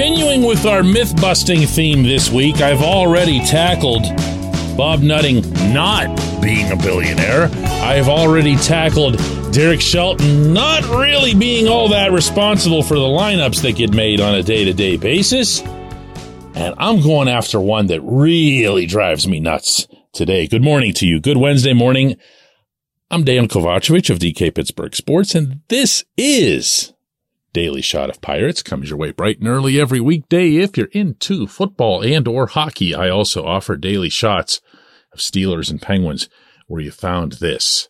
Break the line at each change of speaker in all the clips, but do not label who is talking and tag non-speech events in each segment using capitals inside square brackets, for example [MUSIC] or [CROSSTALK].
continuing with our myth busting theme this week, I've already tackled Bob Nutting not being a billionaire. I've already tackled Derek Shelton not really being all that responsible for the lineups that get made on a day to day basis. And I'm going after one that really drives me nuts today. Good morning to you. Good Wednesday morning. I'm Dejan Kovacevic of DK Pittsburgh Sports, and this is Daily Shot of Pirates. Comes your way bright and early every weekday. If you're into football and or hockey, I also offer daily shots of Steelers and Penguins where you found this.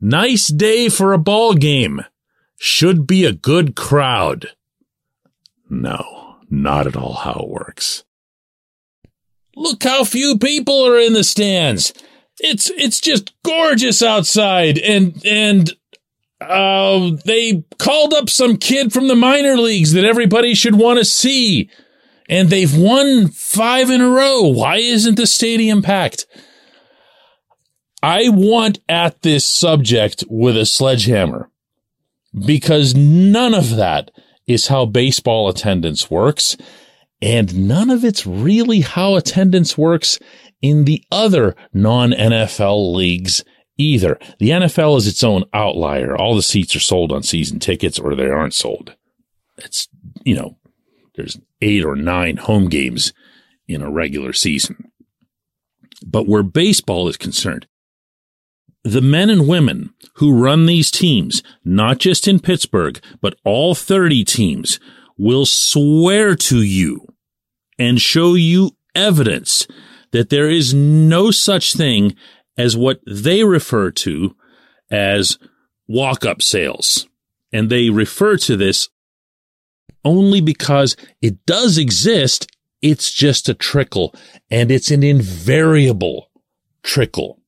Nice day for a ball game. Should be a good crowd. No, not at all how it works. Look how few people are in the stands. It's it's just gorgeous outside and and uh, they called up some kid from the minor leagues that everybody should want to see. And they've won five in a row. Why isn't the stadium packed? I want at this subject with a sledgehammer because none of that is how baseball attendance works. And none of it's really how attendance works in the other non NFL leagues either. The NFL is its own outlier. All the seats are sold on season tickets or they aren't sold. It's, you know, there's eight or nine home games in a regular season. But where baseball is concerned, the men and women who run these teams, not just in Pittsburgh, but all 30 teams, will swear to you and show you evidence that there is no such thing as what they refer to as walk up sales. And they refer to this only because it does exist. It's just a trickle and it's an invariable trickle.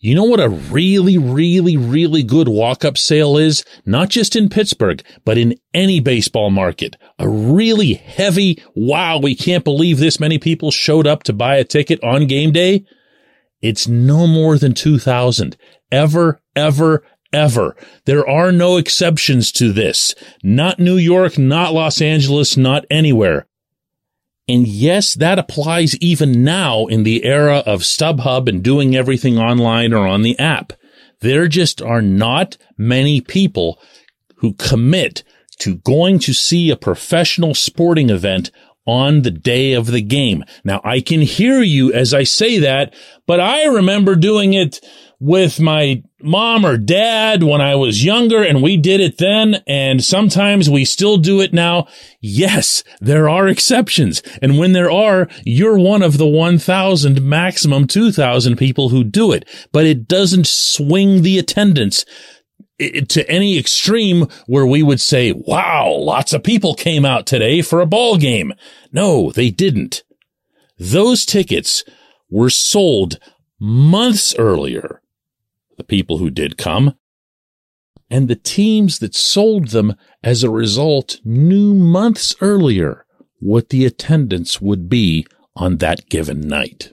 You know what a really, really, really good walk up sale is? Not just in Pittsburgh, but in any baseball market. A really heavy, wow, we can't believe this many people showed up to buy a ticket on game day. It's no more than 2000 ever, ever, ever. There are no exceptions to this. Not New York, not Los Angeles, not anywhere. And yes, that applies even now in the era of StubHub and doing everything online or on the app. There just are not many people who commit to going to see a professional sporting event on the day of the game. Now I can hear you as I say that, but I remember doing it with my mom or dad when I was younger and we did it then. And sometimes we still do it now. Yes, there are exceptions. And when there are, you're one of the 1000 maximum 2000 people who do it, but it doesn't swing the attendance to any extreme where we would say, wow, lots of people came out today for a ball game. No, they didn't. Those tickets were sold months earlier the people who did come, and the teams that sold them as a result knew months earlier what the attendance would be on that given night.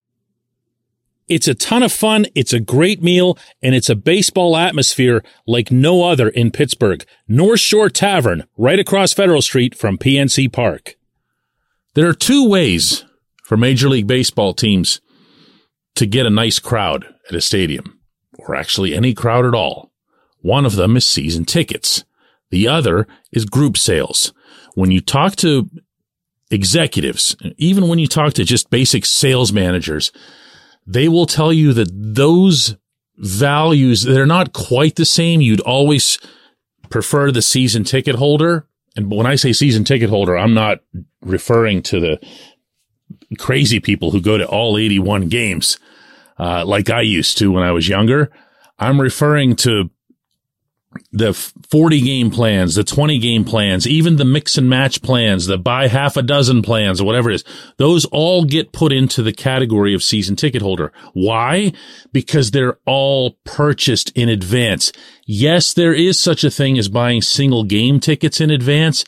It's a ton of fun. It's a great meal and it's a baseball atmosphere like no other in Pittsburgh. North Shore Tavern, right across Federal Street from PNC Park. There are two ways for Major League Baseball teams to get a nice crowd at a stadium, or actually any crowd at all. One of them is season tickets. The other is group sales. When you talk to executives, even when you talk to just basic sales managers, they will tell you that those values, they're not quite the same. You'd always prefer the season ticket holder. And when I say season ticket holder, I'm not referring to the crazy people who go to all 81 games, uh, like I used to when I was younger. I'm referring to the 40 game plans, the 20 game plans, even the mix and match plans, the buy half a dozen plans or whatever it is, those all get put into the category of season ticket holder. Why? Because they're all purchased in advance. Yes, there is such a thing as buying single game tickets in advance.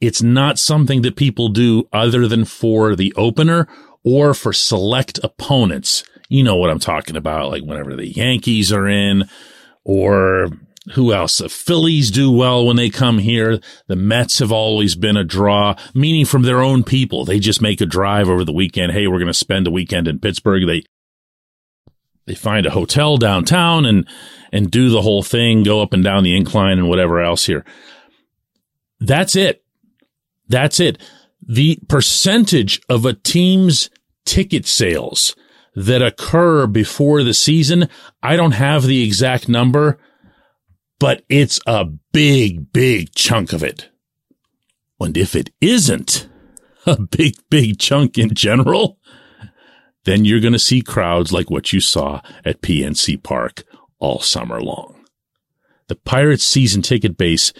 It's not something that people do other than for the opener or for select opponents. You know what I'm talking about, like whenever the Yankees are in or who else? The Phillies do well when they come here. The Mets have always been a draw, meaning from their own people. They just make a drive over the weekend. Hey, we're going to spend a weekend in Pittsburgh. They, they find a hotel downtown and, and do the whole thing, go up and down the incline and whatever else here. That's it. That's it. The percentage of a team's ticket sales that occur before the season, I don't have the exact number but it's a big, big chunk of it. And if it isn't [LAUGHS] a big, big chunk in general, then you're going to see crowds like what you saw at PNC Park all summer long. The Pirates season ticket base,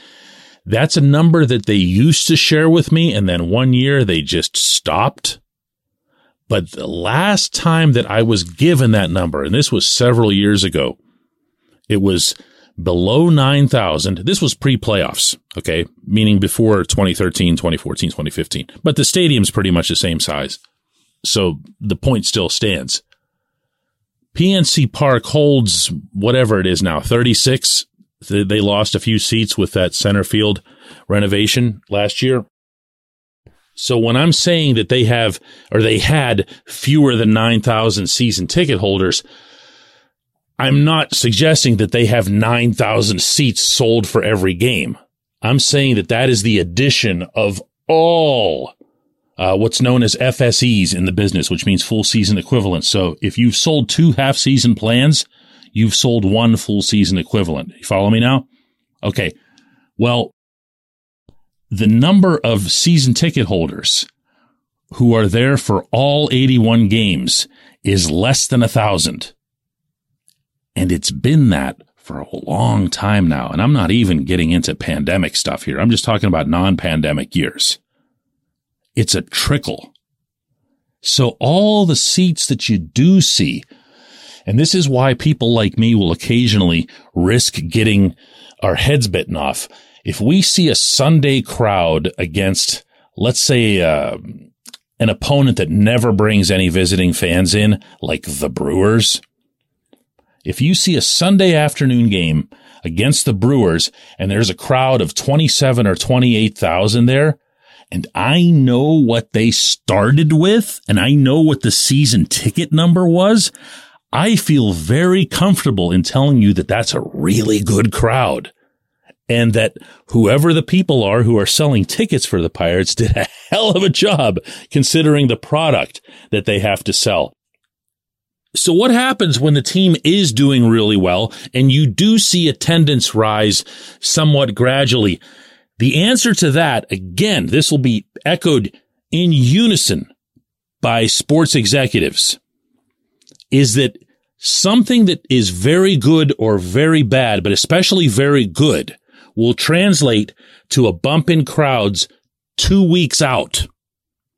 that's a number that they used to share with me. And then one year they just stopped. But the last time that I was given that number, and this was several years ago, it was below 9,000. This was pre playoffs. Okay. Meaning before 2013, 2014, 2015, but the stadium's pretty much the same size. So the point still stands. PNC Park holds whatever it is now, 36. They lost a few seats with that center field renovation last year. So when I'm saying that they have, or they had fewer than 9,000 season ticket holders, I'm not suggesting that they have 9,000 seats sold for every game. I'm saying that that is the addition of all uh, what's known as FSEs in the business, which means full season equivalent. So if you've sold two half season plans, you've sold one full season equivalent. You follow me now? Okay. Well, the number of season ticket holders who are there for all 81 games is less than a thousand. And it's been that for a long time now. And I'm not even getting into pandemic stuff here. I'm just talking about non pandemic years. It's a trickle. So all the seats that you do see, and this is why people like me will occasionally risk getting our heads bitten off. If we see a Sunday crowd against, let's say, uh, an opponent that never brings any visiting fans in, like the Brewers, if you see a Sunday afternoon game against the Brewers and there's a crowd of 27 or 28,000 there, and I know what they started with and I know what the season ticket number was, I feel very comfortable in telling you that that's a really good crowd. And that whoever the people are who are selling tickets for the Pirates did a [LAUGHS] hell of a job considering the product that they have to sell. So what happens when the team is doing really well and you do see attendance rise somewhat gradually? The answer to that, again, this will be echoed in unison by sports executives is that something that is very good or very bad, but especially very good will translate to a bump in crowds two weeks out.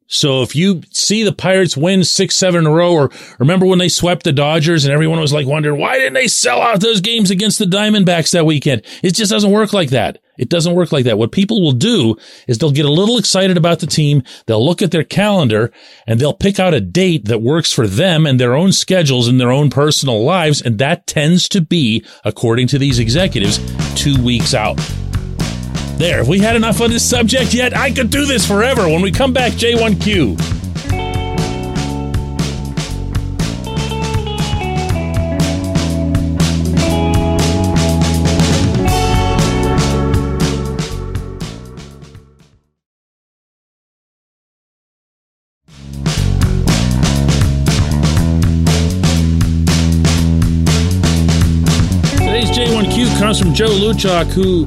So if you see the Pirates win six, seven in a row, or remember when they swept the Dodgers and everyone was like wondering, why didn't they sell out those games against the Diamondbacks that weekend? It just doesn't work like that. It doesn't work like that. What people will do is they'll get a little excited about the team. They'll look at their calendar and they'll pick out a date that works for them and their own schedules and their own personal lives. And that tends to be, according to these executives, two weeks out. There, have we had enough on this subject yet? I could do this forever. When we come back, J1Q. Today's J1Q comes from Joe Luchak, who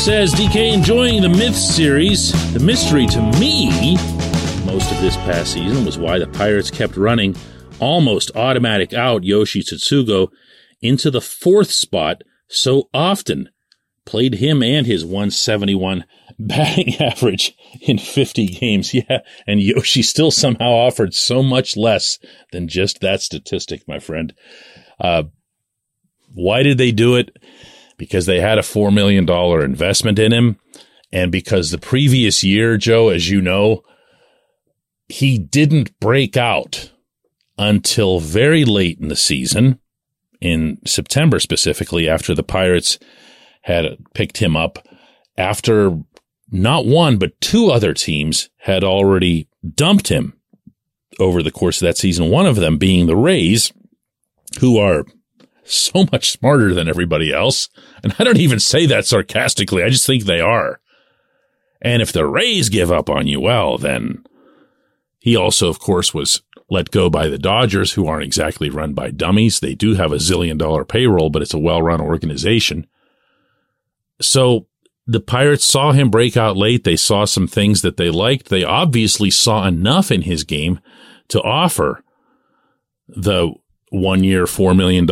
says DK enjoying the Myth series. The mystery to me, most of this past season, was why the Pirates kept running almost automatic out Yoshi Tsutsugo into the fourth spot so often. played him and his 171 [LAUGHS] batting average in 50 games. [LAUGHS] Yeah. And Yoshi still somehow offered so much less than just that statistic, my friend. Uh, why did they do it? Because they had a $4 million investment in him. And because the previous year, Joe, as you know, he didn't break out until very late in the season, in September specifically, after the Pirates had picked him up after not one, but two other teams had already dumped him over the course of that season. One of them being the Rays, who are so much smarter than everybody else. And I don't even say that sarcastically. I just think they are. And if the Rays give up on you, well, then he also, of course, was let go by the Dodgers, who aren't exactly run by dummies. They do have a zillion dollar payroll, but it's a well run organization. So the Pirates saw him break out late. They saw some things that they liked. They obviously saw enough in his game to offer the one year, $4 million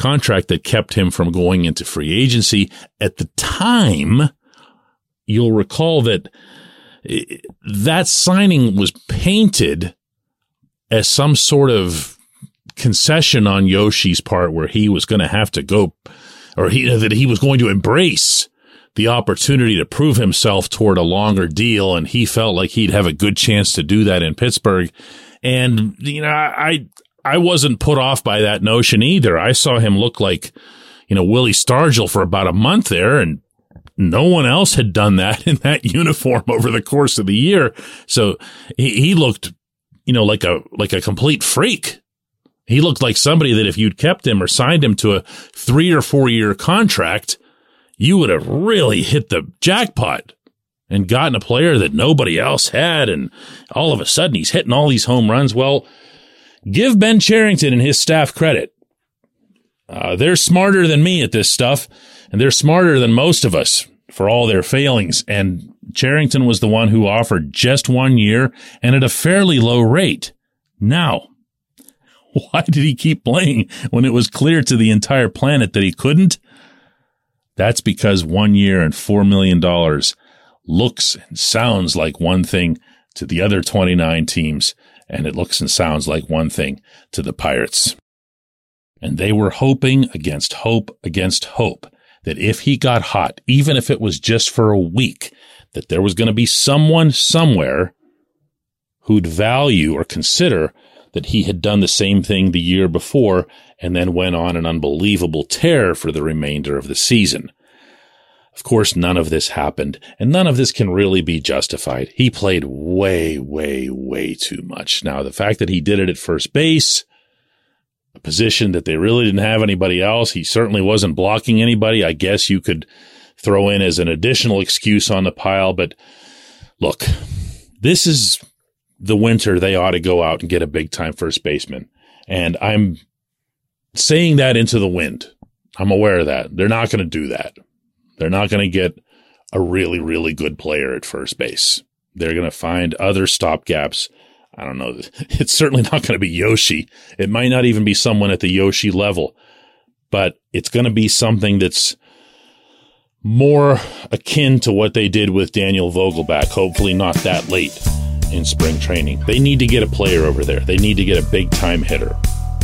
contract that kept him from going into free agency. At the time, you'll recall that eh, that signing was painted as some sort of concession on Yoshi's part where he was going to have to go or he, that he was going to embrace the opportunity to prove himself toward a longer deal. And he felt like he'd have a good chance to do that in Pittsburgh. And, you know, I, I wasn't put off by that notion either. I saw him look like, you know, Willie Stargell for about a month there and no one else had done that [LAUGHS] in that uniform over the course of the year. So he, he looked, you know, like a, like a complete freak. He looked like somebody that if you'd kept him or signed him to a three or four year contract, you would have really hit the jackpot and gotten a player that nobody else had. And all of a sudden he's hitting all these home runs. Well, give Ben Cherington and his staff credit. Uh, they're smarter than me at this stuff, and they're smarter than most of us for all their failings. And Cherington was the one who offered just one year and at a fairly low rate. Now, [LAUGHS] Why did he keep playing when it was clear to the entire planet that he couldn't? That's because one year and $4 million looks and sounds like one thing to the other 29 teams, and it looks and sounds like one thing to the Pirates. And they were hoping against hope against hope that if he got hot, even if it was just for a week, that there was going to be someone somewhere who'd value or consider that he had done the same thing the year before and then went on an unbelievable tear for the remainder of the season. Of course, none of this happened, and none of this can really be justified. He played way, way, way too much. Now, the fact that he did it at first base, a position that they really didn't have anybody else, he certainly wasn't blocking anybody. I guess you could throw in as an additional excuse on the pile, but look, this is the winter they ought to go out and get a big time first baseman. And I'm saying that into the wind. I'm aware of that. They're not going to do that. They're not going to get a really, really good player at first base. They're going to find other stopgaps. I don't know. [LAUGHS] It's certainly not going to be Yoshi. It might not even be someone at the Yoshi level, but it's going to be something that's more akin to what they did with Daniel Vogelbach, Hopefully not that late in spring training. They need to get a player over there. They need to get a big time hitter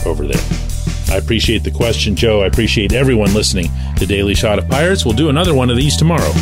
over there. I appreciate the question, Joe. I appreciate everyone listening to Daily Shot of Pirates. We'll do another one of these tomorrow.